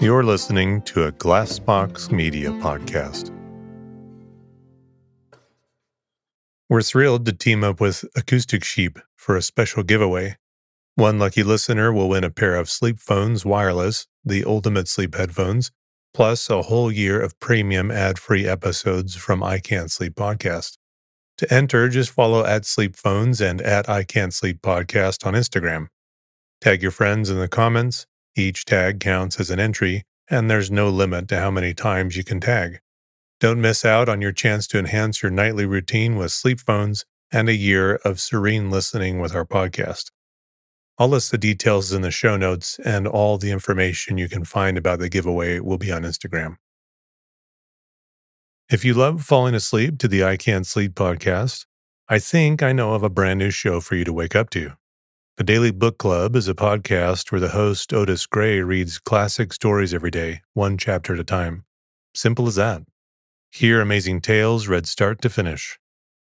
You're listening to a Glassbox Media podcast. We're thrilled to team up with Acoustic Sheep for a special giveaway. One lucky listener will win a pair of SleepPhones Wireless, the ultimate sleep headphones, plus a whole year of premium ad free episodes from I Can't Sleep podcast. To enter, just follow at SleepPhones and at I Can't Sleep podcast on Instagram. Tag your friends in the comments each tag counts as an entry, and there's no limit to how many times you can tag. Don't miss out on your chance to enhance your nightly routine with SleepPhones and a year of serene listening with our podcast. I'll list the details in the show notes, and all the information you can find about the giveaway will be on Instagram. If you love falling asleep to the I Can't Sleep podcast, I think I know of a brand new show for you to wake up to. The Daily Book Club is a podcast where the host, Otis Gray, reads classic stories every day, one chapter at a time. Simple as that. Hear amazing tales read start to finish.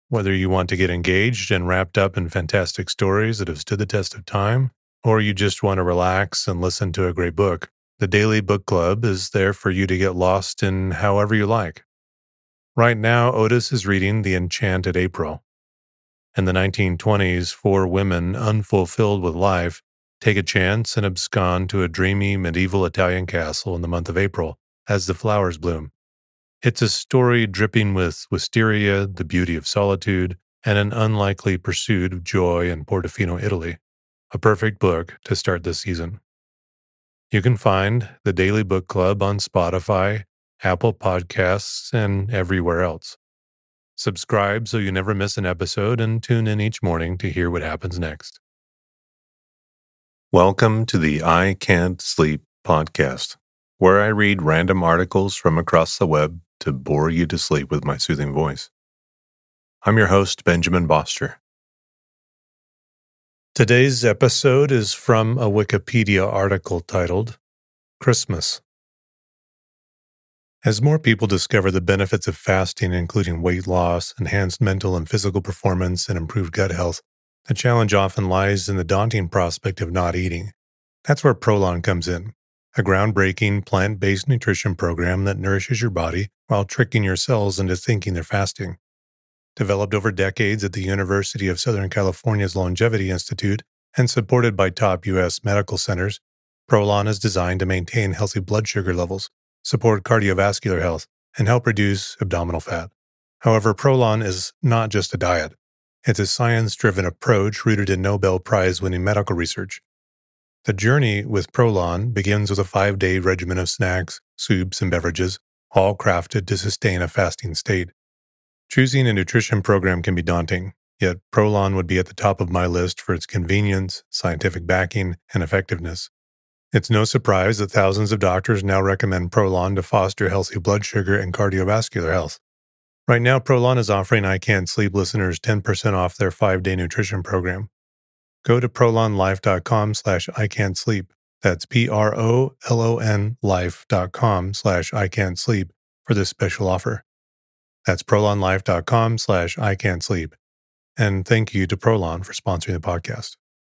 Whether you want to get engaged and wrapped up in fantastic stories that have stood the test of time, or you just want to relax and listen to a great book, the Daily Book Club is there for you to get lost in however you like. Right now, Otis is reading The Enchanted April. In the 1920s, four women, unfulfilled with life, take a chance and abscond to a dreamy medieval Italian castle in the month of April as the flowers bloom. It's a story dripping with wisteria, the beauty of solitude, and an unlikely pursuit of joy in Portofino, Italy. A perfect book to start this season. You can find the Daily Book Club on Spotify, Apple Podcasts, and everywhere else. Subscribe so you never miss an episode and tune in each morning to hear what happens next. Welcome to the I Can't Sleep podcast, where I read random articles from across the web to bore you to sleep with my soothing voice. I'm your host, Benjamin Boster. Today's episode is from a Wikipedia article titled Christmas as more people discover the benefits of fasting, including weight loss, enhanced mental and physical performance, and improved gut health, the challenge often lies in the daunting prospect of not eating. That's where Prolon comes in, a groundbreaking plant based nutrition program that nourishes your body while tricking your cells into thinking they're fasting. Developed over decades at the University of Southern California's Longevity Institute and supported by top U.S. medical centers, Prolon is designed to maintain healthy blood sugar levels support cardiovascular health, and help reduce abdominal fat. However, Prolon is not just a diet. It's a science driven approach rooted in Nobel Prize winning medical research. The journey with Prolon begins with a five day regimen of snacks, soups, and beverages, all crafted to sustain a fasting state. Choosing a nutrition program can be daunting, yet Prolon would be at the top of my list for its convenience, scientific backing, and effectiveness. It's no surprise that thousands of doctors now recommend Prolon to foster healthy blood sugar and cardiovascular health. Right now, Prolon is offering I Can't Sleep listeners 10% off their five-day nutrition program. Go to prolonlife.com slash I can't sleep. That's P-R-O-L-O-N life.com slash I can't sleep for this special offer. That's prolonlife.com slash I can't sleep. And thank you to Prolon for sponsoring the podcast.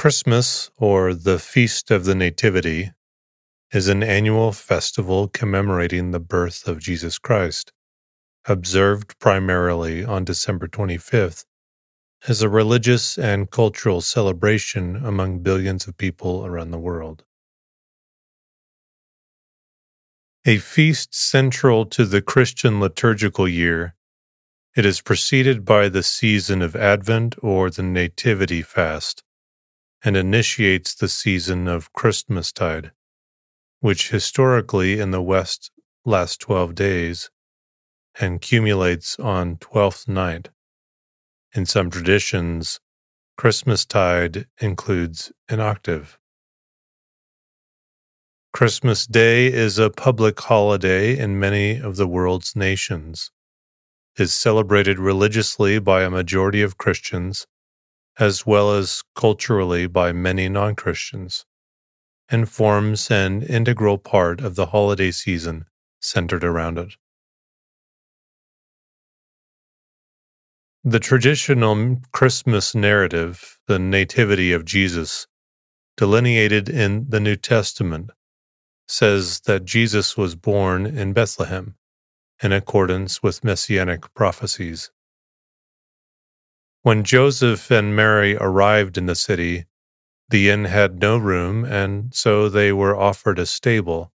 Christmas, or the Feast of the Nativity, is an annual festival commemorating the birth of Jesus Christ, observed primarily on December 25th, as a religious and cultural celebration among billions of people around the world. A feast central to the Christian liturgical year, it is preceded by the season of Advent or the Nativity fast and initiates the season of Christmastide, which historically in the West lasts 12 days and cumulates on Twelfth Night. In some traditions, Christmastide includes an octave. Christmas Day is a public holiday in many of the world's nations, is celebrated religiously by a majority of Christians, as well as culturally by many non Christians, and forms an integral part of the holiday season centered around it. The traditional Christmas narrative, the Nativity of Jesus, delineated in the New Testament, says that Jesus was born in Bethlehem in accordance with messianic prophecies. When Joseph and Mary arrived in the city, the inn had no room, and so they were offered a stable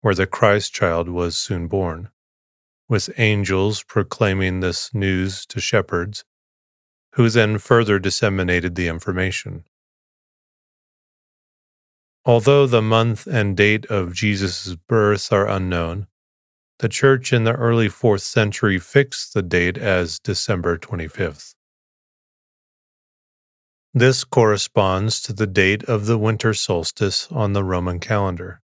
where the Christ child was soon born, with angels proclaiming this news to shepherds, who then further disseminated the information. Although the month and date of Jesus' birth are unknown, the church in the early 4th century fixed the date as December 25th. This corresponds to the date of the winter solstice on the Roman calendar.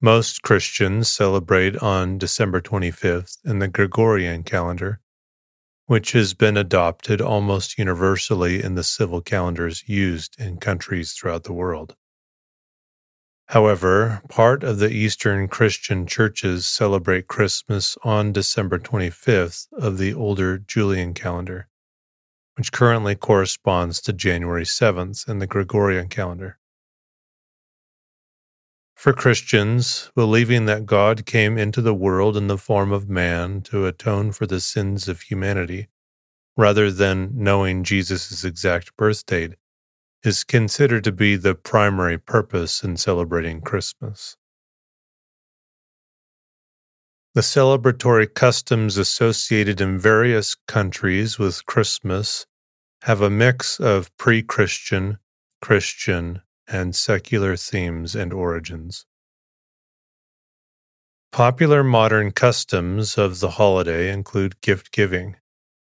Most Christians celebrate on December 25th in the Gregorian calendar, which has been adopted almost universally in the civil calendars used in countries throughout the world. However, part of the Eastern Christian churches celebrate Christmas on December 25th of the older Julian calendar, which currently corresponds to January 7th in the Gregorian calendar. For Christians, believing that God came into the world in the form of man to atone for the sins of humanity, rather than knowing Jesus' exact birth date, is considered to be the primary purpose in celebrating Christmas. The celebratory customs associated in various countries with Christmas have a mix of pre Christian, Christian, and secular themes and origins. Popular modern customs of the holiday include gift giving,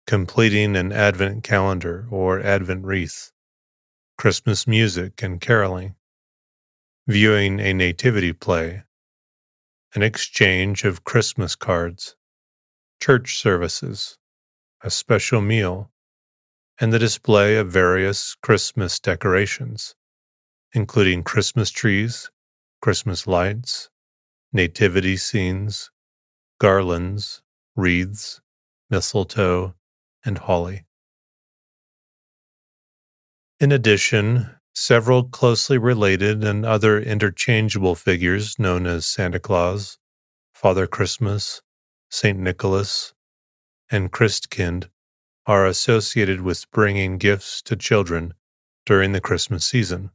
completing an Advent calendar or Advent wreath, Christmas music and caroling, viewing a nativity play, an exchange of Christmas cards, church services, a special meal, and the display of various Christmas decorations, including Christmas trees, Christmas lights, nativity scenes, garlands, wreaths, mistletoe, and holly. In addition, several closely related and other interchangeable figures known as Santa Claus, Father Christmas, St. Nicholas, and Christkind are associated with bringing gifts to children during the Christmas season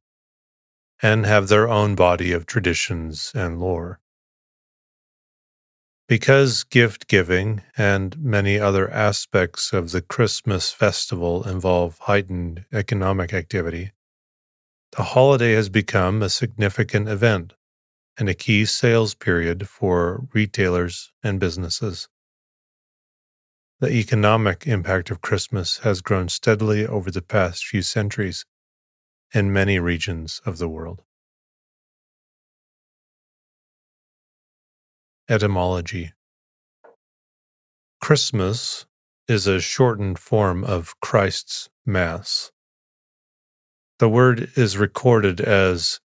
and have their own body of traditions and lore. Because gift giving and many other aspects of the Christmas festival involve heightened economic activity, the holiday has become a significant event and a key sales period for retailers and businesses. The economic impact of Christmas has grown steadily over the past few centuries in many regions of the world. Etymology Christmas is a shortened form of Christ's Mass. The word is recorded as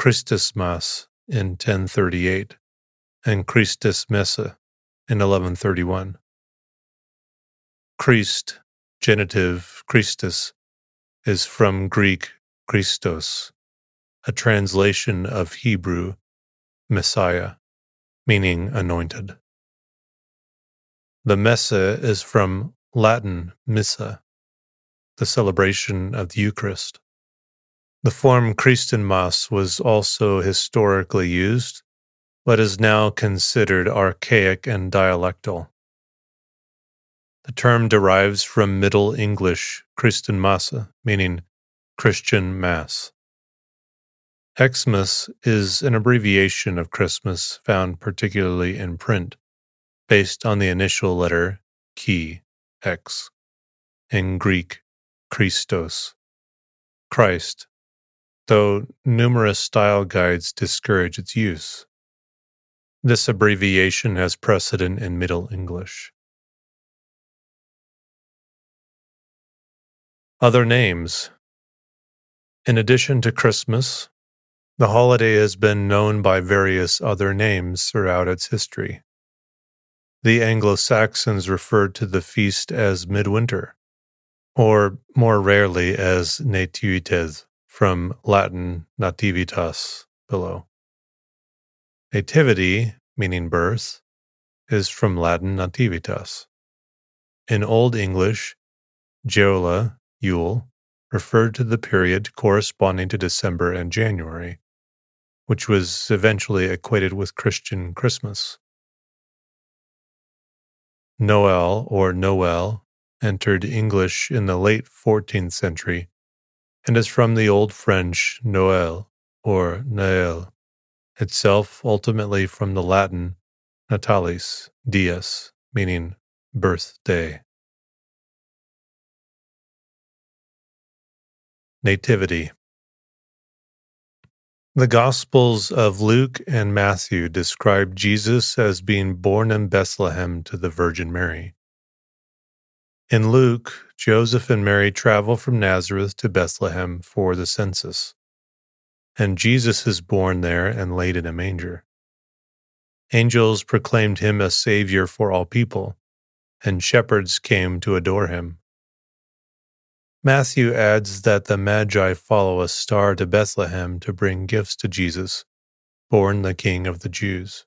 Christusmas in 1038 and Christus Messe in 1131. Christ, genitive Christus, is from Greek Christos, a translation of Hebrew Messiah meaning anointed. The Messe is from Latin Missa, the celebration of the Eucharist. The form Christenmass was also historically used, but is now considered archaic and dialectal. The term derives from Middle English Christenmasse, meaning Christian Mass. Xmas is an abbreviation of Christmas found particularly in print, based on the initial letter chi, X, in Greek, Christos, Christ, though numerous style guides discourage its use. This abbreviation has precedent in Middle English. Other names In addition to Christmas, the holiday has been known by various other names throughout its history. The Anglo Saxons referred to the feast as midwinter, or more rarely as Nativitas, from Latin nativitas, below. Nativity, meaning birth, is from Latin nativitas. In Old English, Geola, Yule, referred to the period corresponding to December and January, which was eventually equated with Christian Christmas. Noel or Noel entered English in the late 14th century and is from the Old French Noël or Noël, itself ultimately from the Latin natalis, dies, meaning birthday. Nativity the Gospels of Luke and Matthew describe Jesus as being born in Bethlehem to the Virgin Mary. In Luke, Joseph and Mary travel from Nazareth to Bethlehem for the census, and Jesus is born there and laid in a manger. Angels proclaimed him a Savior for all people, and shepherds came to adore him. Matthew adds that the Magi follow a star to Bethlehem to bring gifts to Jesus, born the King of the Jews.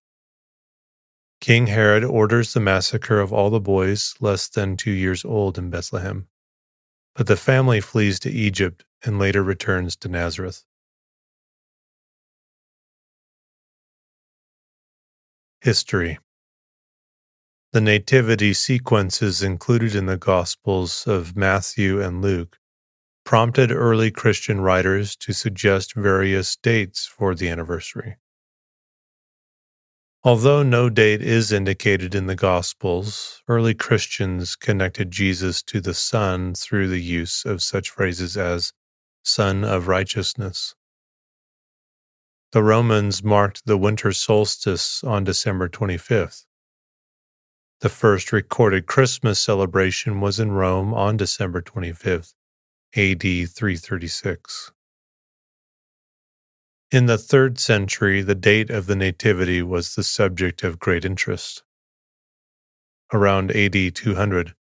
King Herod orders the massacre of all the boys less than two years old in Bethlehem, but the family flees to Egypt and later returns to Nazareth. History the nativity sequences included in the Gospels of Matthew and Luke prompted early Christian writers to suggest various dates for the anniversary. Although no date is indicated in the Gospels, early Christians connected Jesus to the Sun through the use of such phrases as Sun of Righteousness. The Romans marked the winter solstice on December 25th the first recorded Christmas celebration was in Rome on December 25th, AD 336. In the third century, the date of the Nativity was the subject of great interest. Around AD 200,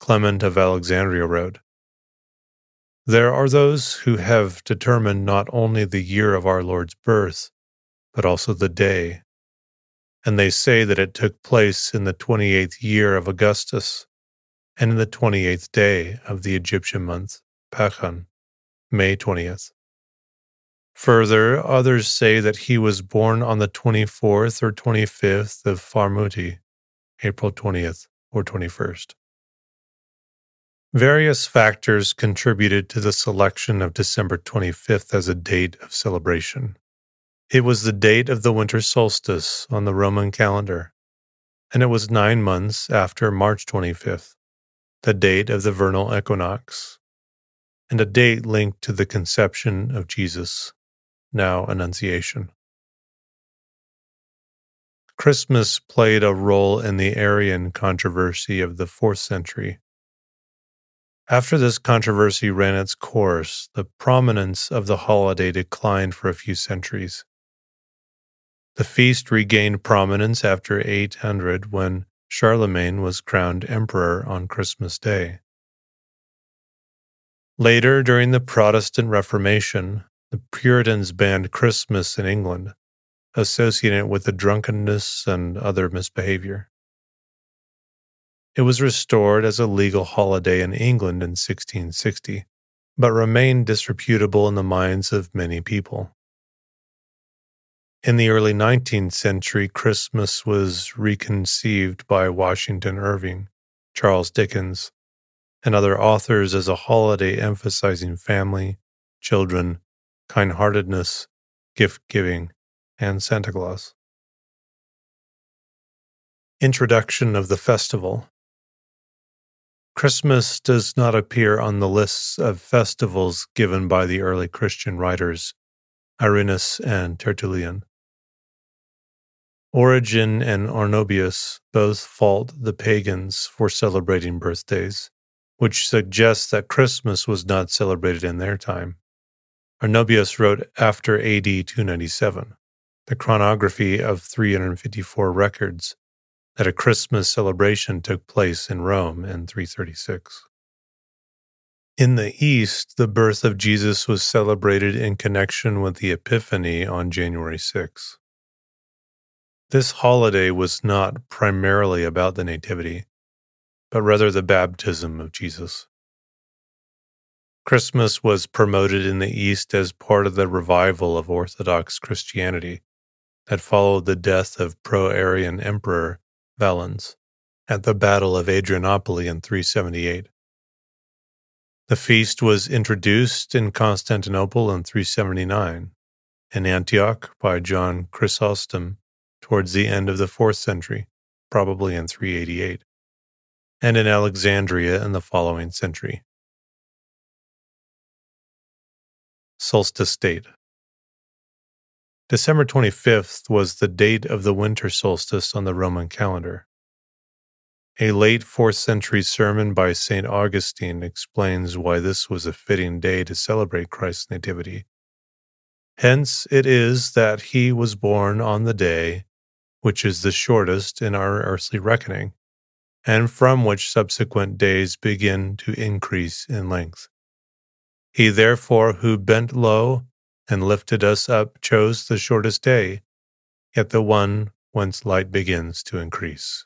Clement of Alexandria wrote There are those who have determined not only the year of our Lord's birth, but also the day and they say that it took place in the 28th year of Augustus, and in the 28th day of the Egyptian month, Pachon, May 20th. Further, others say that he was born on the 24th or 25th of Pharmuti, April 20th or 21st. Various factors contributed to the selection of December 25th as a date of celebration. It was the date of the winter solstice on the Roman calendar, and it was nine months after March 25th, the date of the vernal equinox, and a date linked to the conception of Jesus, now Annunciation. Christmas played a role in the Arian controversy of the fourth century. After this controversy ran its course, the prominence of the holiday declined for a few centuries. The feast regained prominence after 800 when Charlemagne was crowned emperor on Christmas Day. Later, during the Protestant Reformation, the Puritans banned Christmas in England, associating it with drunkenness and other misbehavior. It was restored as a legal holiday in England in 1660, but remained disreputable in the minds of many people. In the early 19th century, Christmas was reconceived by Washington Irving, Charles Dickens, and other authors as a holiday emphasizing family, children, kind heartedness, gift giving, and Santa Claus. Introduction of the festival Christmas does not appear on the lists of festivals given by the early Christian writers Irenaeus and Tertullian. Origen and Arnobius both fault the pagans for celebrating birthdays, which suggests that Christmas was not celebrated in their time. Arnobius wrote after AD 297, the chronography of 354 records, that a Christmas celebration took place in Rome in 336. In the East, the birth of Jesus was celebrated in connection with the Epiphany on January 6. This holiday was not primarily about the Nativity, but rather the baptism of Jesus. Christmas was promoted in the East as part of the revival of Orthodox Christianity that followed the death of pro Arian Emperor Valens at the Battle of Adrianople in 378. The feast was introduced in Constantinople in 379, in Antioch by John Chrysostom towards the end of the 4th century, probably in 388, and in Alexandria in the following century. Solstice date December 25th was the date of the winter solstice on the Roman calendar. A late 4th century sermon by St. Augustine explains why this was a fitting day to celebrate Christ's Nativity. Hence it is that he was born on the day which is the shortest in our earthly reckoning, and from which subsequent days begin to increase in length. He therefore who bent low and lifted us up chose the shortest day, yet the one whence light begins to increase.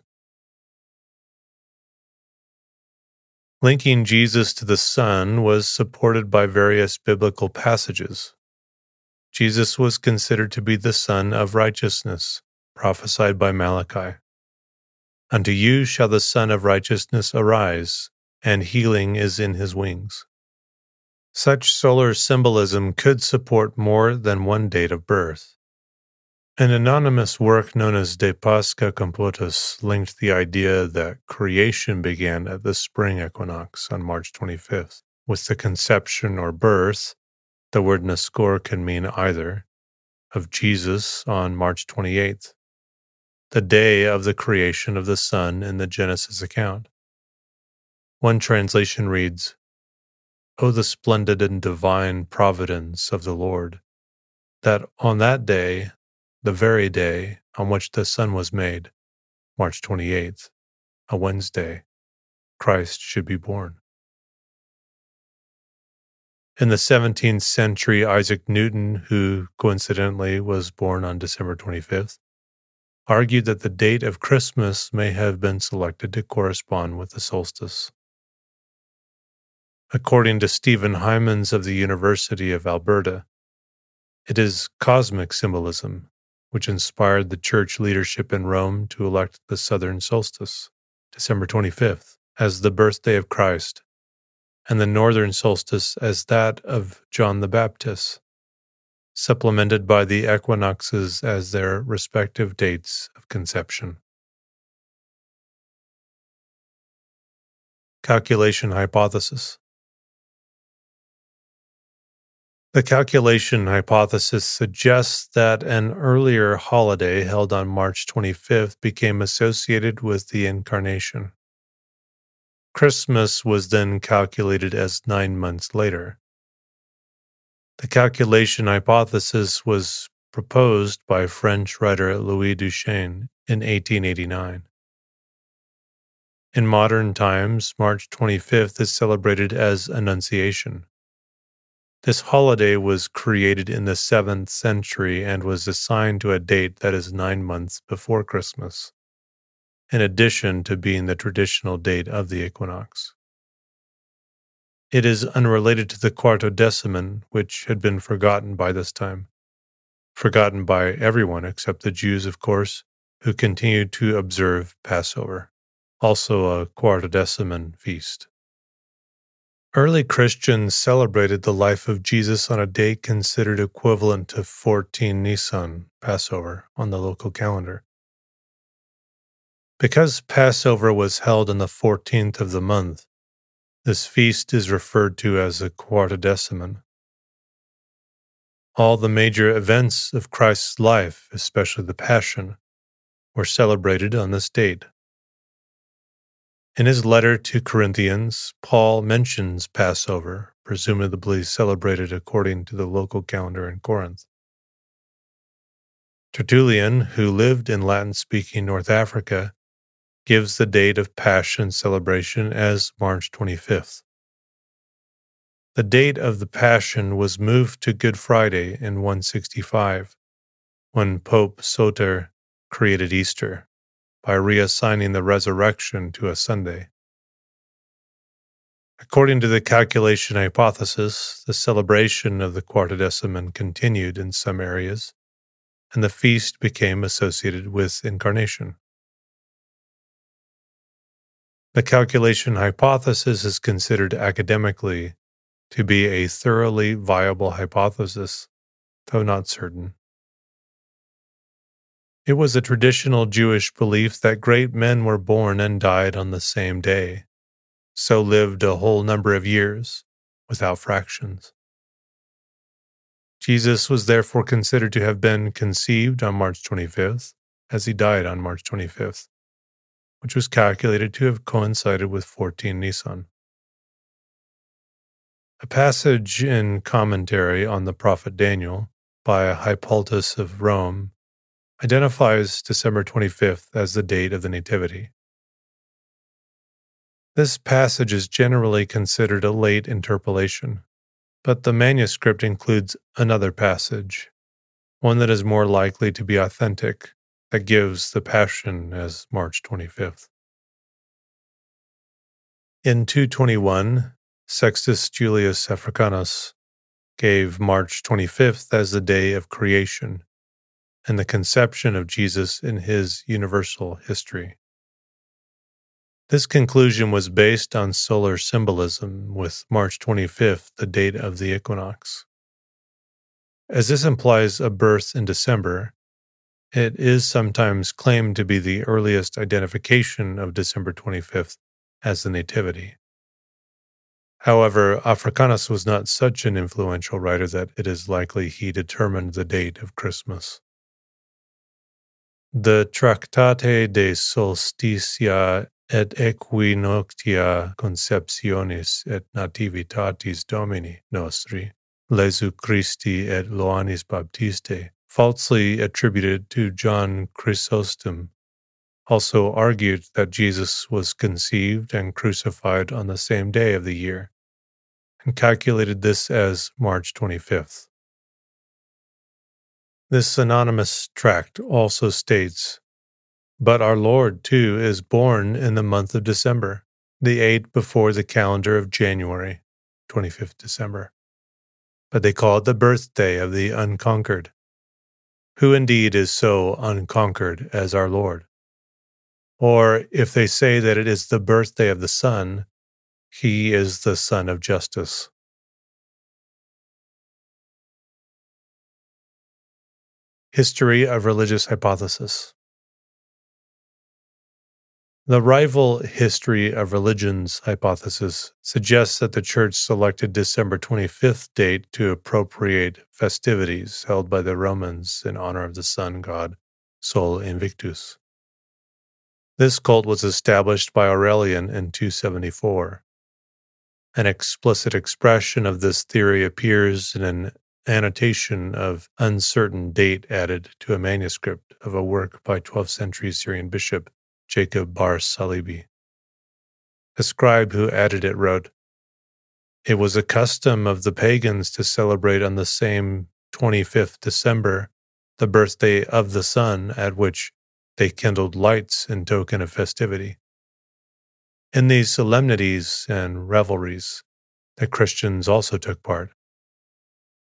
Linking Jesus to the Son was supported by various biblical passages. Jesus was considered to be the Son of righteousness, prophesied by Malachi. Unto you shall the Son of Righteousness arise, and healing is in his wings. Such solar symbolism could support more than one date of birth. An anonymous work known as De Pascha Computus linked the idea that creation began at the spring equinox on March 25th with the conception or birth, the word nascor can mean either, of Jesus on March 28th the day of the creation of the sun in the Genesis account. One translation reads, O the splendid and divine providence of the Lord, that on that day, the very day on which the sun was made, March 28th, a Wednesday, Christ should be born. In the 17th century, Isaac Newton, who coincidentally was born on December 25th, argued that the date of Christmas may have been selected to correspond with the solstice. According to Steven Hijmans of the University of Alberta, it is cosmic symbolism which inspired the church leadership in Rome to elect the southern solstice, December 25th, as the birthday of Christ, and the northern solstice as that of John the Baptist, supplemented by the equinoxes as their respective dates of conception. Calculation Hypothesis The calculation hypothesis suggests that an earlier holiday held on March 25th became associated with the Incarnation. Christmas was then calculated as nine months later. The calculation hypothesis was proposed by French writer Louis Duchesne in 1889. In modern times, March 25th is celebrated as Annunciation. This holiday was created in the 7th century and was assigned to a date that is nine months before Christmas, in addition to being the traditional date of the equinox. It is unrelated to the Quarto Quartodeciman, which had been forgotten by this time. Forgotten by everyone except the Jews, of course, who continued to observe Passover, also a Quarto Quartodeciman feast. Early Christians celebrated the life of Jesus on a date considered equivalent to 14 Nisan, Passover, on the local calendar. Because Passover was held on the 14th of the month, This feast is referred to as the Quartodeciman. All the major events of Christ's life, especially the Passion, were celebrated on this date. In his letter to Corinthians, Paul mentions Passover, presumably celebrated according to the local calendar in Corinth. Tertullian, who lived in Latin speaking North Africa, gives the date of Passion celebration as March 25th. The date of the Passion was moved to Good Friday in 165, when Pope Soter created Easter by reassigning the resurrection to a Sunday. According to the calculation hypothesis, the celebration of the Quartodeciman continued in some areas, and the feast became associated with incarnation. The calculation hypothesis is considered academically to be a thoroughly viable hypothesis, though not certain. It was a traditional Jewish belief that great men were born and died on the same day, so lived a whole number of years without fractions. Jesus was therefore considered to have been conceived on March 25th, as he died on March 25th, which was calculated to have coincided with 14 Nisan. A passage in commentary on the prophet Daniel by Hippolytus of Rome identifies December 25th as the date of the Nativity. This passage is generally considered a late interpolation, but the manuscript includes another passage, one that is more likely to be authentic, that gives the Passion as March 25th. In 221, Sextus Julius Africanus gave March 25th as the day of creation and the conception of Jesus in his universal history. This conclusion was based on solar symbolism, with March 25th the date of the equinox. As this implies a birth in December, it is sometimes claimed to be the earliest identification of December 25th as the Nativity. However, Africanus was not such an influential writer that it is likely he determined the date of Christmas. The Tractate de Solstitia et Equinoctia Conceptionis et Nativitatis Domini Nostri, Iesu Christi et Ioannis Baptiste, falsely attributed to John Chrysostom, also argued that Jesus was conceived and crucified on the same day of the year, and calculated this as March 25th. This anonymous tract also states But our Lord, too, is born in the month of December, the eighth before the calendar of January, 25th December. But they call it the birthday of the unconquered. Who indeed is so unconquered as our Lord? Or if they say that it is the birthday of the Sun, he is the Sun of justice. History of Religious Hypothesis The rival history of religions hypothesis suggests that the Church selected December 25th date to appropriate festivities held by the Romans in honor of the sun god Sol Invictus. This cult was established by Aurelian in 274. An explicit expression of this theory appears in an annotation of uncertain date added to a manuscript of a work by 12th century Syrian bishop Jacob bar Salibi. A scribe who added it wrote, It was a custom of the pagans to celebrate on the same 25th December the birthday of the sun at which they kindled lights in token of festivity. In these solemnities and revelries, the Christians also took part.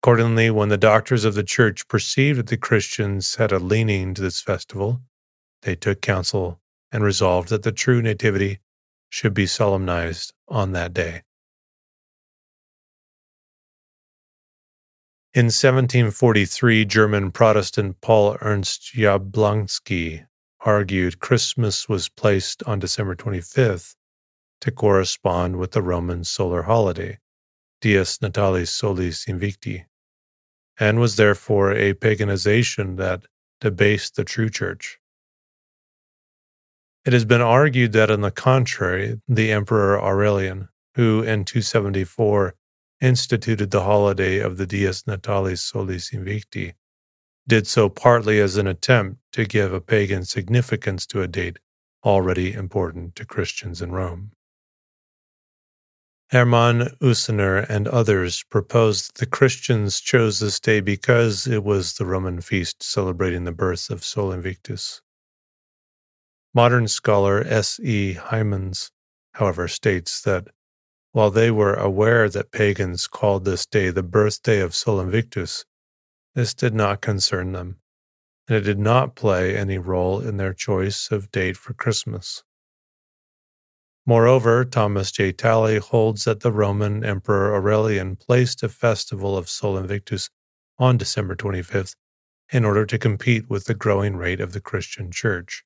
Accordingly, when the doctors of the church perceived that the Christians had a leaning to this festival, they took counsel and resolved that the true Nativity should be solemnized on that day. In 1743, German Protestant Paul Ernst Jablonski argued Christmas was placed on December 25th to correspond with the Roman solar holiday, Dies Natalis Solis Invicti, and was therefore a paganization that debased the true church. It has been argued that, on the contrary, the Emperor Aurelian, who in 274 instituted the holiday of the Dies Natalis Solis Invicti, did so partly as an attempt to give a pagan significance to a date already important to Christians in Rome. Hermann Usener and others proposed that the Christians chose this day because it was the Roman feast celebrating the birth of Sol Invictus. Modern scholar S. E. Hijmans, however, states that while they were aware that pagans called this day the birthday of Sol Invictus, this did not concern them, and it did not play any role in their choice of date for Christmas. Moreover, Thomas J. Talley holds that the Roman Emperor Aurelian placed a festival of Sol Invictus on December 25th in order to compete with the growing rate of the Christian Church,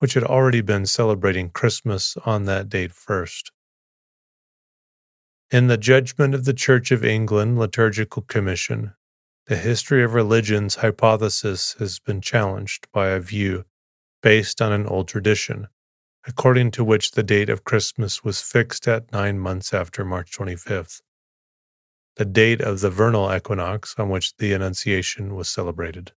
which had already been celebrating Christmas on that date first. In the Judgment of the Church of England Liturgical Commission, the history of religion's hypothesis has been challenged by a view based on an old tradition according to which the date of Christmas was fixed at nine months after March 25th, the date of the vernal equinox on which the Annunciation was celebrated.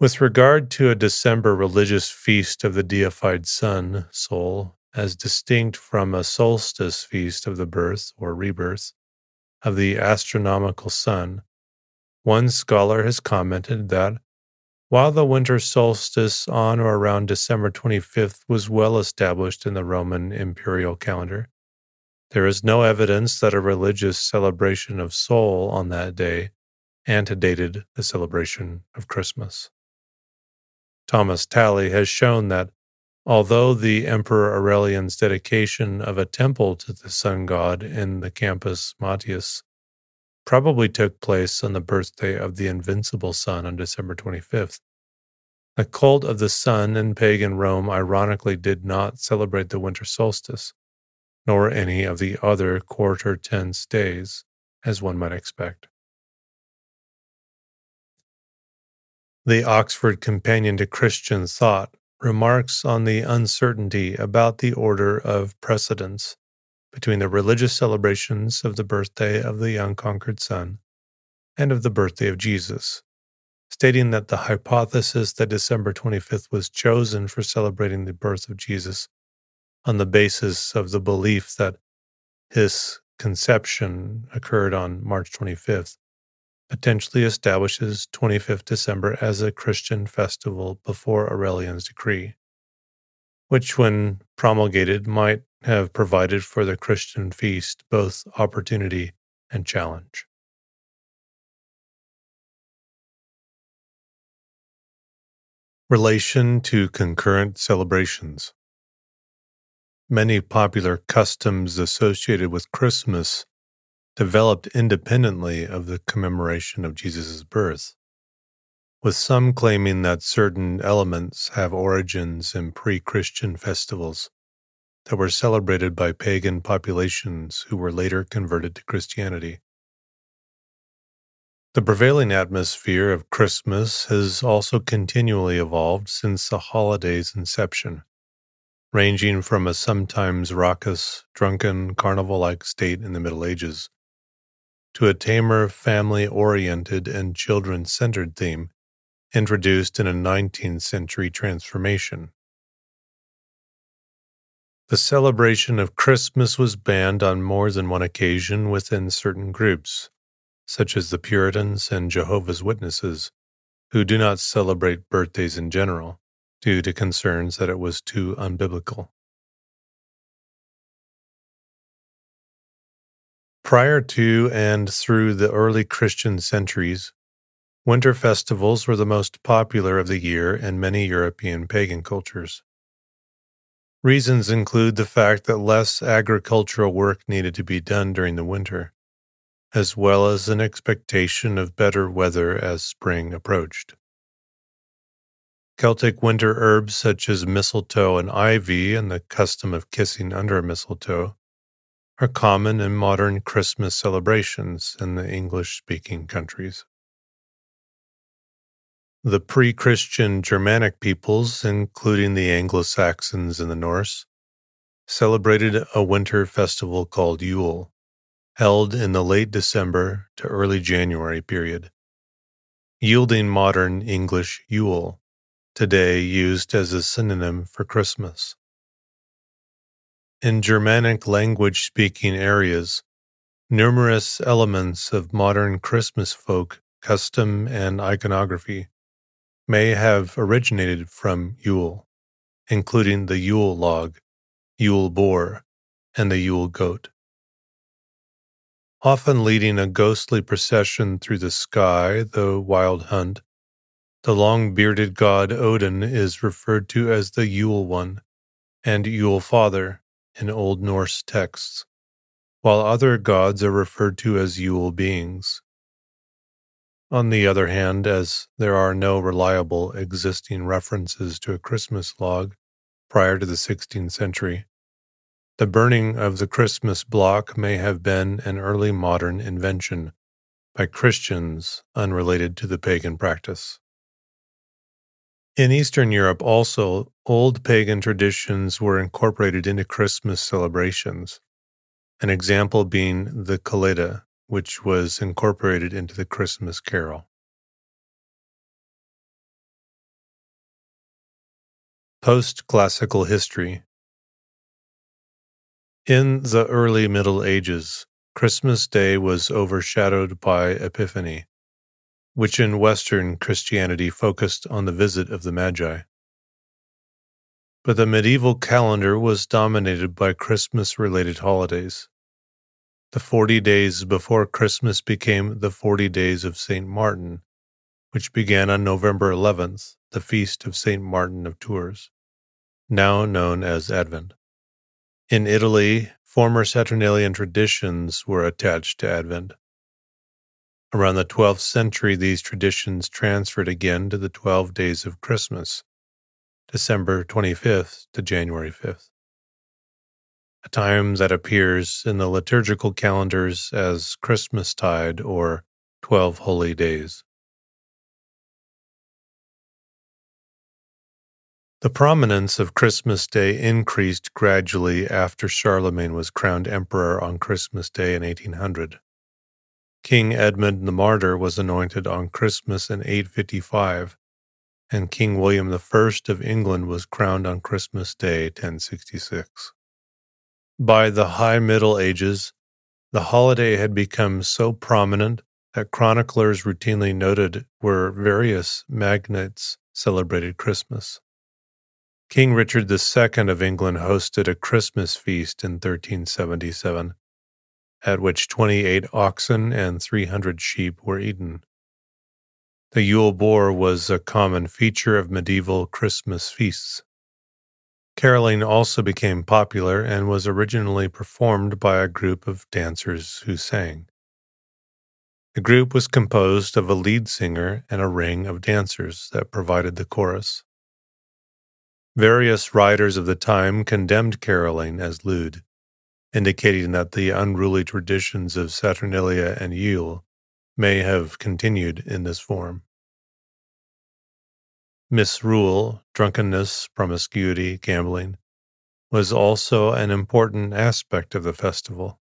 With regard to a December religious feast of the deified sun, Sol, as distinct from a solstice feast of the birth or rebirth of the astronomical sun, one scholar has commented that while the winter solstice on or around December 25th was well established in the Roman imperial calendar, there is no evidence that a religious celebration of Sol on that day antedated the celebration of Christmas. Thomas Talley has shown that although the Emperor Aurelian's dedication of a temple to the sun god in the Campus Martius probably took place on the birthday of the invincible sun on December 25th. The cult of the sun in pagan Rome ironically did not celebrate the winter solstice, nor any of the other quarter tense days, as one might expect. The Oxford Companion to Christian Thought remarks on the uncertainty about the order of precedence between the religious celebrations of the birthday of the unconquered Son and of the birthday of Jesus, stating that the hypothesis that December 25th was chosen for celebrating the birth of Jesus on the basis of the belief that his conception occurred on March 25th potentially establishes 25th December as a Christian festival before Aurelian's decree, which, when promulgated, might have provided for the Christian feast both opportunity and challenge. Relation to concurrent celebrations. Many popular customs associated with Christmas developed independently of the commemoration of Jesus' birth, with some claiming that certain elements have origins in pre Christian festivals that were celebrated by pagan populations who were later converted to Christianity. The prevailing atmosphere of Christmas has also continually evolved since the holiday's inception, ranging from a sometimes raucous, drunken, carnival like state in the Middle Ages to a tamer, family oriented, and children centered theme introduced in a 19th century transformation. The celebration of Christmas was banned on more than one occasion within certain groups, such as the Puritans and Jehovah's Witnesses, who do not celebrate birthdays in general due to concerns that it was too unbiblical. Prior to and through the early Christian centuries, winter festivals were the most popular of the year in many European pagan cultures. Reasons include the fact that less agricultural work needed to be done during the winter, as well as an expectation of better weather as spring approached. Celtic winter herbs such as mistletoe and ivy and the custom of kissing under mistletoe are common in modern Christmas celebrations in the English speaking countries. The pre Christian Germanic peoples, including the Anglo Saxons and the Norse, celebrated a winter festival called Yule, held in the late December to early January period, yielding modern English Yule, today used as a synonym for Christmas. In Germanic language speaking areas, numerous elements of modern Christmas folk custom and iconography may have originated from Yule, including the Yule log, Yule boar, and the Yule goat. Often leading a ghostly procession through the sky, the wild hunt, the long bearded god Odin is referred to as the Yule One and Yule Father in Old Norse texts, while other gods are referred to as Yule beings. On the other hand, as there are no reliable existing references to a Christmas log prior to the 16th century, the burning of the Christmas block may have been an early modern invention by Christians unrelated to the pagan practice. In Eastern Europe, also, old pagan traditions were incorporated into Christmas celebrations, an example being the Koleda, which was incorporated into the Christmas carol. Post classical history in the early Middle Ages, Christmas Day was overshadowed by Epiphany, which in Western Christianity focused on the visit of the Magi. But the medieval calendar was dominated by Christmas related holidays. The 40 days before Christmas became the 40 days of St. Martin, which began on November 11th, the feast of St. Martin of Tours, now known as Advent. In Italy, former Saturnalian traditions were attached to Advent. Around the 12th century, these traditions transferred again to the 12 days of Christmas, December 25th to January 5th, a time that appears in the liturgical calendars as Christmastide or 12 Holy Days. The prominence of Christmas Day increased gradually after Charlemagne was crowned emperor on Christmas Day in 1800. King Edmund the Martyr was anointed on Christmas in 855, and King William I of England was crowned on Christmas Day 1066. By the High Middle Ages, the holiday had become so prominent that chroniclers routinely noted where various magnates celebrated Christmas. King Richard II of England hosted a Christmas feast in 1377, at which 28 oxen and 300 sheep were eaten. The Yule boar was a common feature of medieval Christmas feasts. Caroling also became popular and was originally performed by a group of dancers who sang. The group was composed of a lead singer and a ring of dancers that provided the chorus. Various writers of the time condemned caroling as lewd, indicating that the unruly traditions of Saturnalia and Yule may have continued in this form. Misrule, drunkenness, promiscuity, gambling, was also an important aspect of the festival.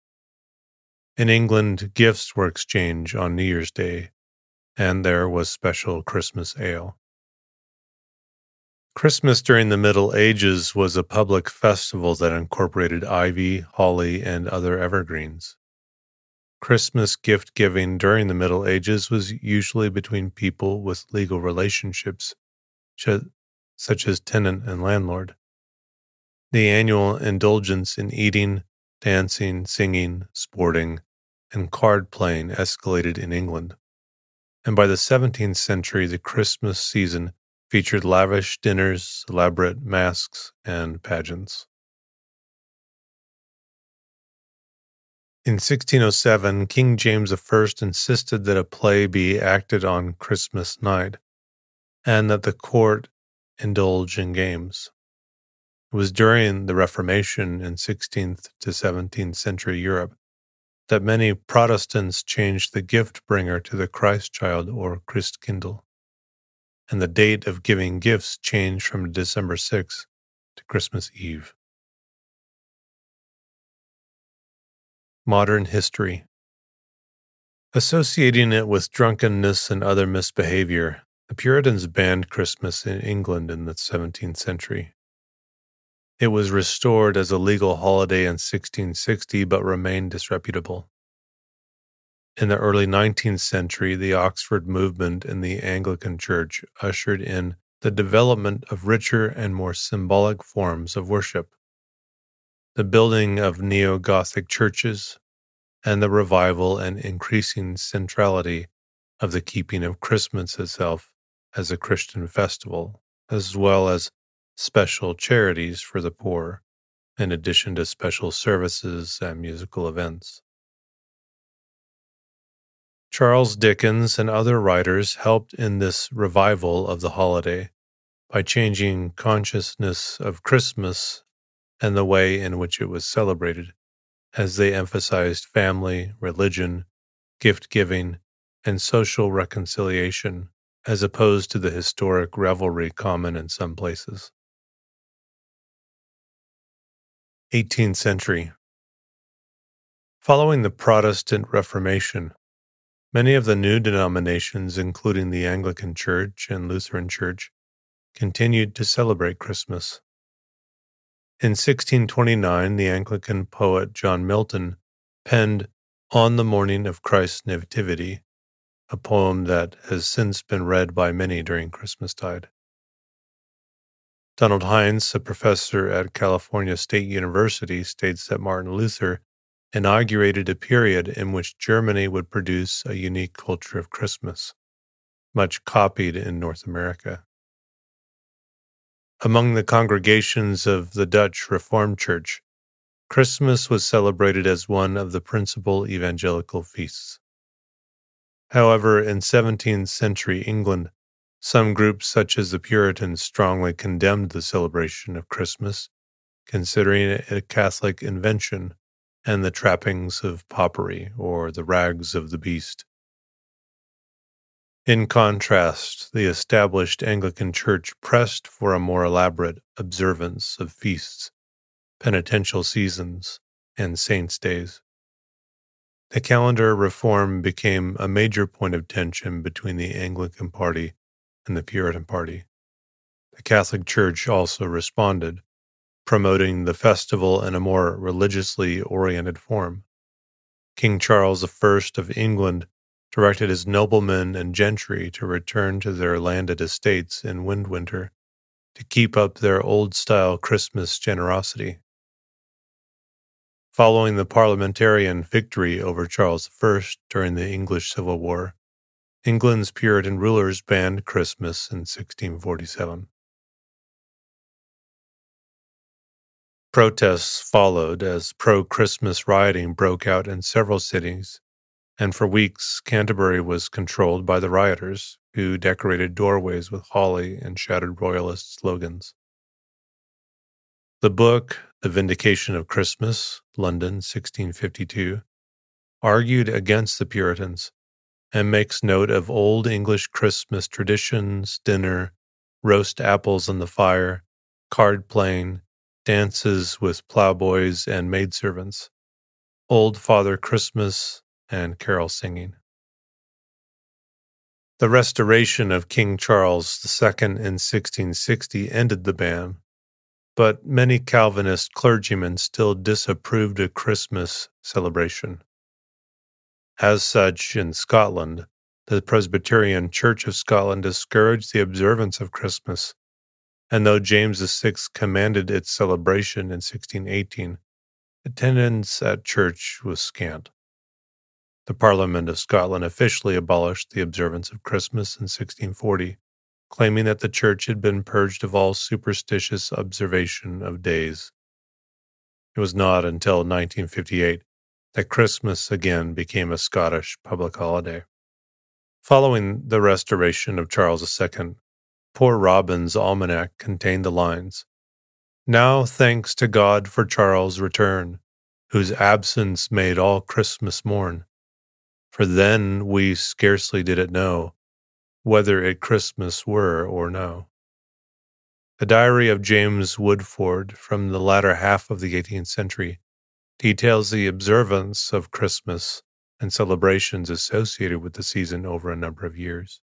In England, gifts were exchanged on New Year's Day, and there was special Christmas ale. Christmas during the Middle Ages was a public festival that incorporated ivy, holly, and other evergreens. Christmas gift giving during the Middle Ages was usually between people with legal relationships, such as tenant and landlord. The annual indulgence in eating, dancing, singing, sporting, and card playing escalated in England. And by the 17th century, the Christmas season featured lavish dinners, elaborate masks, and pageants. In 1607, King James I insisted that a play be acted on Christmas night, and that the court indulge in games. It was during the Reformation in 16th to 17th century Europe that many Protestants changed the gift bringer to the Christ child or Christkindl, and the date of giving gifts changed from December 6 to Christmas Eve. Modern history Associating it with drunkenness and other misbehavior, the Puritans banned Christmas in England in the 17th century. It was restored as a legal holiday in 1660 but remained disreputable. In the early 19th century, the Oxford movement in the Anglican Church ushered in the development of richer and more symbolic forms of worship. The building of neo Gothic churches, and the revival and increasing centrality of the keeping of Christmas itself as a Christian festival, as well as special charities for the poor, in addition to special services and musical events. Charles Dickens and other writers helped in this revival of the holiday by changing consciousness of Christmas and the way in which it was celebrated, as they emphasized family, religion, gift giving, and social reconciliation, as opposed to the historic revelry common in some places. 18th century. Following the Protestant Reformation, many of the new denominations, including the Anglican Church and Lutheran Church, continued to celebrate Christmas. In 1629, the Anglican poet John Milton penned On the Morning of Christ's Nativity, a poem that has since been read by many during Christmastide. Donald Heinz, a professor at California State University, states that Martin Luther inaugurated a period in which Germany would produce a unique culture of Christmas, much copied in North America. Among the congregations of the Dutch Reformed Church, Christmas was celebrated as one of the principal evangelical feasts. However, in 17th century England, some groups, such as the Puritans, strongly condemned the celebration of Christmas, considering it a Catholic invention and the trappings of popery or the rags of the beast. In contrast, the established Anglican Church pressed for a more elaborate observance of feasts, penitential seasons, and saints' days. The calendar reform became a major point of tension between the Anglican Party and the Puritan Party. The Catholic Church also responded, promoting the festival in a more religiously oriented form. King Charles I of England directed his noblemen and gentry to return to their landed estates in Windwinter to keep up their old style Christmas generosity. Following the parliamentarian victory over Charles I during the English Civil War, England's Puritan rulers banned Christmas in 1647. Protests followed as pro Christmas rioting broke out in several cities, and for weeks Canterbury was controlled by the rioters, who decorated doorways with holly and shouted royalist slogans. The book, The Vindication of Christmas, London, 1652, argued against the Puritans and makes note of old English Christmas traditions, dinner, roast apples on the fire, card playing, dances with plowboys and maidservants, old Father Christmas, and carol singing. The restoration of King Charles II in 1660 ended the ban, but many Calvinist clergymen still disapproved a Christmas celebration. As such, in Scotland, the Presbyterian Church of Scotland discouraged the observance of Christmas, and though James VI commanded its celebration in 1618, attendance at church was scant. The Parliament of Scotland officially abolished the observance of Christmas in 1640, claiming that the Church had been purged of all superstitious observation of days. It was not until 1958 that Christmas again became a Scottish public holiday. Following the restoration of Charles II, Poor Robin's almanac contained the lines Now thanks to God for Charles' return, whose absence made all Christmas mourn. For then we scarcely did it know whether it Christmas were or no. A diary of James Woodforde from the latter half of the 18th century details the observance of Christmas and celebrations associated with the season over a number of years.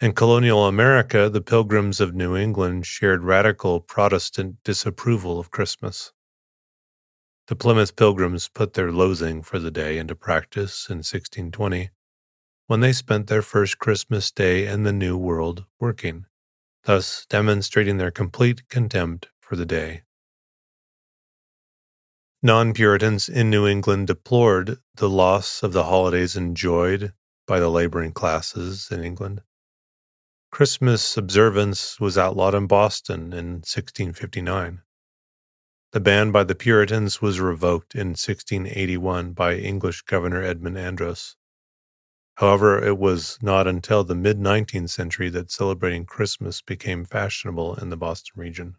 In colonial America, the Pilgrims of New England shared radical Protestant disapproval of Christmas. The Plymouth Pilgrims put their loathing for the day into practice in 1620 when they spent their first Christmas day in the New World working, thus demonstrating their complete contempt for the day. Non Puritans in New England deplored the loss of the holidays enjoyed by the laboring classes in England. Christmas observance was outlawed in Boston in 1659. The ban by the Puritans was revoked in 1681 by English Governor Edmund Andros. However, it was not until the mid 19th century that celebrating Christmas became fashionable in the Boston region.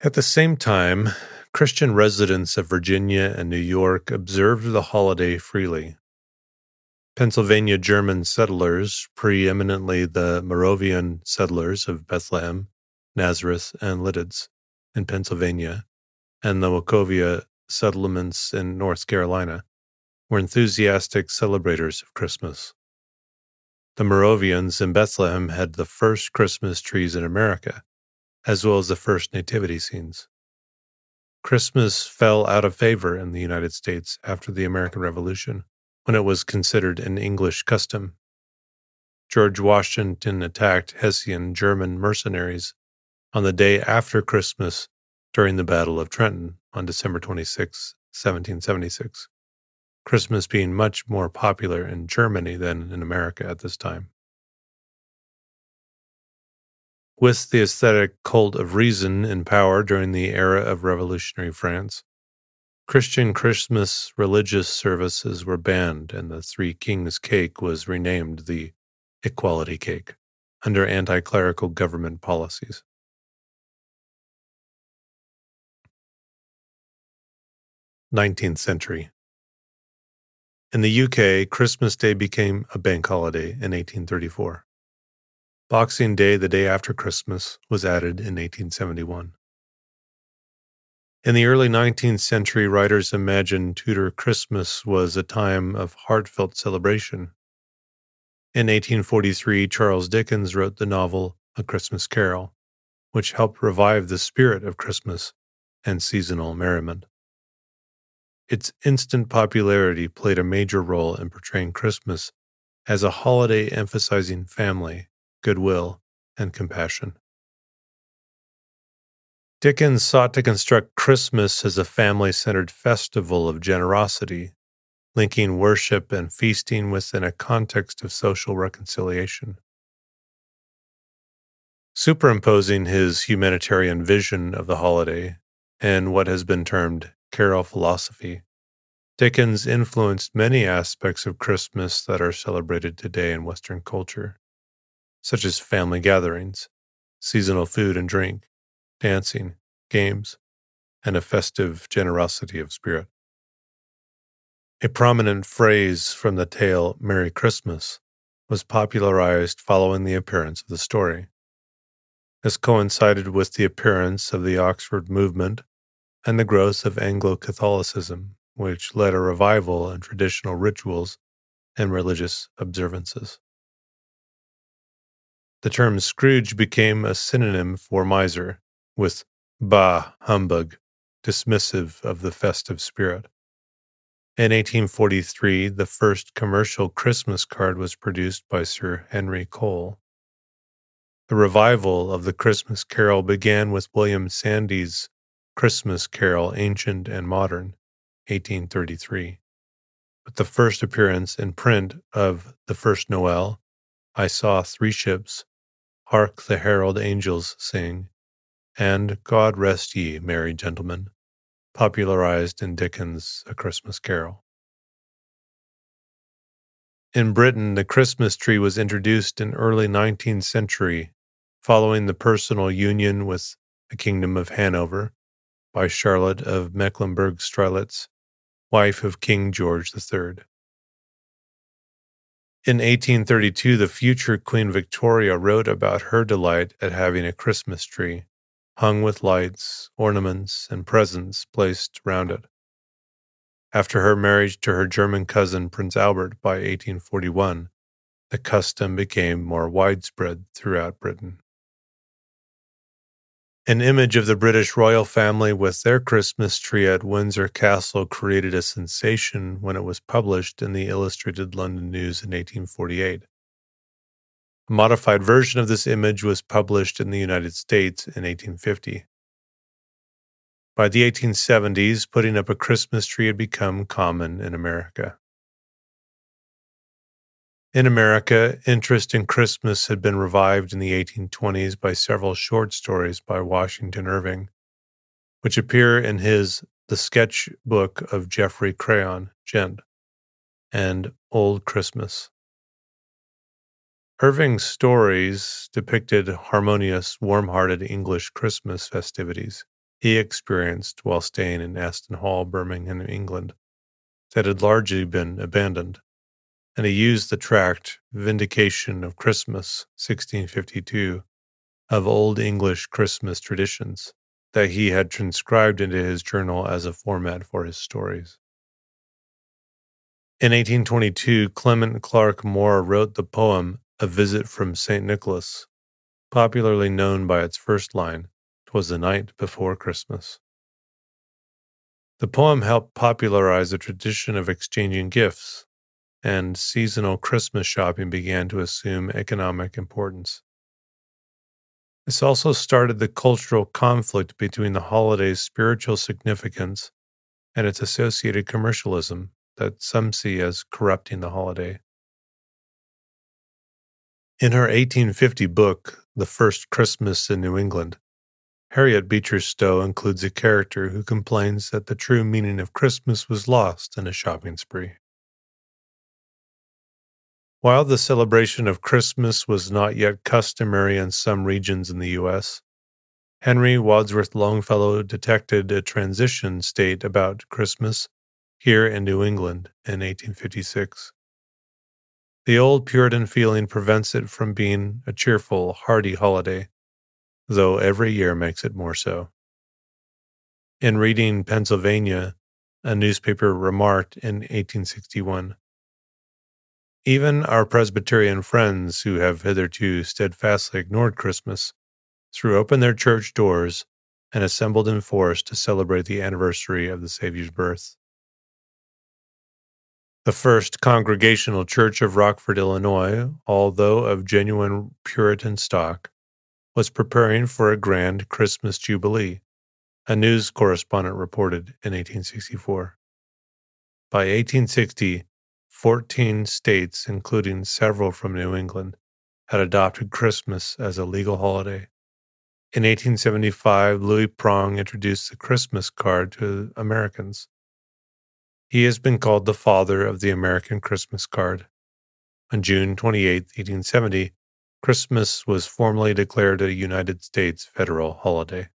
At the same time, Christian residents of Virginia and New York observed the holiday freely. Pennsylvania German settlers, preeminently the Moravian settlers of Bethlehem, Nazareth, and Lititz in Pennsylvania, and the Wachovia settlements in North Carolina, were enthusiastic celebrators of Christmas. The Moravians in Bethlehem had the first Christmas trees in America, as well as the first nativity scenes. Christmas fell out of favor in the United States after the American Revolution, when it was considered an English custom. George Washington attacked Hessian German mercenaries on the day after Christmas during the Battle of Trenton on December 26, 1776, Christmas being much more popular in Germany than in America at this time. With the aesthetic cult of reason in power during the era of revolutionary France, Christian Christmas religious services were banned, and the Three Kings cake was renamed the Equality Cake under anti clerical government policies. Nineteenth century. In the UK, Christmas Day became a bank holiday in 1834. Boxing Day, the day after Christmas, was added in 1871. In the early 19th century, writers imagined Tudor Christmas was a time of heartfelt celebration. In 1843, Charles Dickens wrote the novel A Christmas Carol, which helped revive the spirit of Christmas and seasonal merriment. Its instant popularity played a major role in portraying Christmas as a holiday emphasizing family goodwill, and compassion. Dickens sought to construct Christmas as a family centered festival of generosity, linking worship and feasting within a context of social reconciliation. Superimposing his humanitarian vision of the holiday and what has been termed carol philosophy, Dickens influenced many aspects of Christmas that are celebrated today in Western culture such as family gatherings, seasonal food and drink, dancing, games, and a festive generosity of spirit. A prominent phrase from the tale Merry Christmas was popularized following the appearance of the story. This coincided with the appearance of the Oxford movement and the growth of Anglo Catholicism, which led a revival in traditional rituals and religious observances. The term Scrooge became a synonym for miser, with bah, humbug, dismissive of the festive spirit. In 1843, the first commercial Christmas card was produced by Sir Henry Cole. The revival of the Christmas carol began with William Sandys's Christmas Carol, Ancient and Modern, 1833. With the first appearance in print of The First Noel, I Saw Three Ships, Hark the herald angels sing, and God rest ye, merry gentlemen, popularized in Dickens' A Christmas Carol. In Britain, the Christmas tree was introduced in early 19th century following the personal union with the Kingdom of Hanover by Charlotte of Mecklenburg-Strelitz, wife of King George III. In 1832, the future Queen Victoria wrote about her delight at having a Christmas tree hung with lights, ornaments, and presents placed round it. After her marriage to her German cousin Prince Albert by 1841, the custom became more widespread throughout Britain. An image of the British royal family with their Christmas tree at Windsor Castle created a sensation when it was published in the Illustrated London News in 1848. A modified version of this image was published in the United States in 1850. By the 1870s, putting up a Christmas tree had become common in America. In America, interest in Christmas had been revived in the 1820s by several short stories by Washington Irving, which appear in his The Sketch Book of Geoffrey Crayon, Gent, and Old Christmas. Irving's stories depicted harmonious, warm hearted English Christmas festivities he experienced while staying in Aston Hall, Birmingham, England, that had largely been abandoned and he used the tract Vindication of Christmas, 1652, of Old English Christmas traditions that he had transcribed into his journal as a format for his stories. In 1822, Clement Clarke Moore wrote the poem A Visit from St. Nicholas, popularly known by its first line, "'Twas the night before Christmas." The poem helped popularize the tradition of exchanging gifts, and seasonal Christmas shopping began to assume economic importance. This also started the cultural conflict between the holiday's spiritual significance and its associated commercialism that some see as corrupting the holiday. In her 1850 book, The First Christmas in New England, Harriet Beecher Stowe includes a character who complains that the true meaning of Christmas was lost in a shopping spree. While the celebration of Christmas was not yet customary in some regions in the U.S., Henry Wadsworth Longfellow detected a transition state about Christmas here in New England in 1856. The old Puritan feeling prevents it from being a cheerful, hearty holiday, though every year makes it more so. In reading Pennsylvania, a newspaper remarked in 1861 even our Presbyterian friends who have hitherto steadfastly ignored Christmas threw open their church doors and assembled in force to celebrate the anniversary of the Savior's birth. The first Congregational Church of Rockford, Illinois, although of genuine Puritan stock, was preparing for a grand Christmas jubilee, a news correspondent reported in 1864. By 1860, 14 states, including several from New England, had adopted Christmas as a legal holiday. In 1875, Louis Prang introduced the Christmas card to Americans. He has been called the father of the American Christmas card. On June 28, 1870, Christmas was formally declared a United States federal holiday.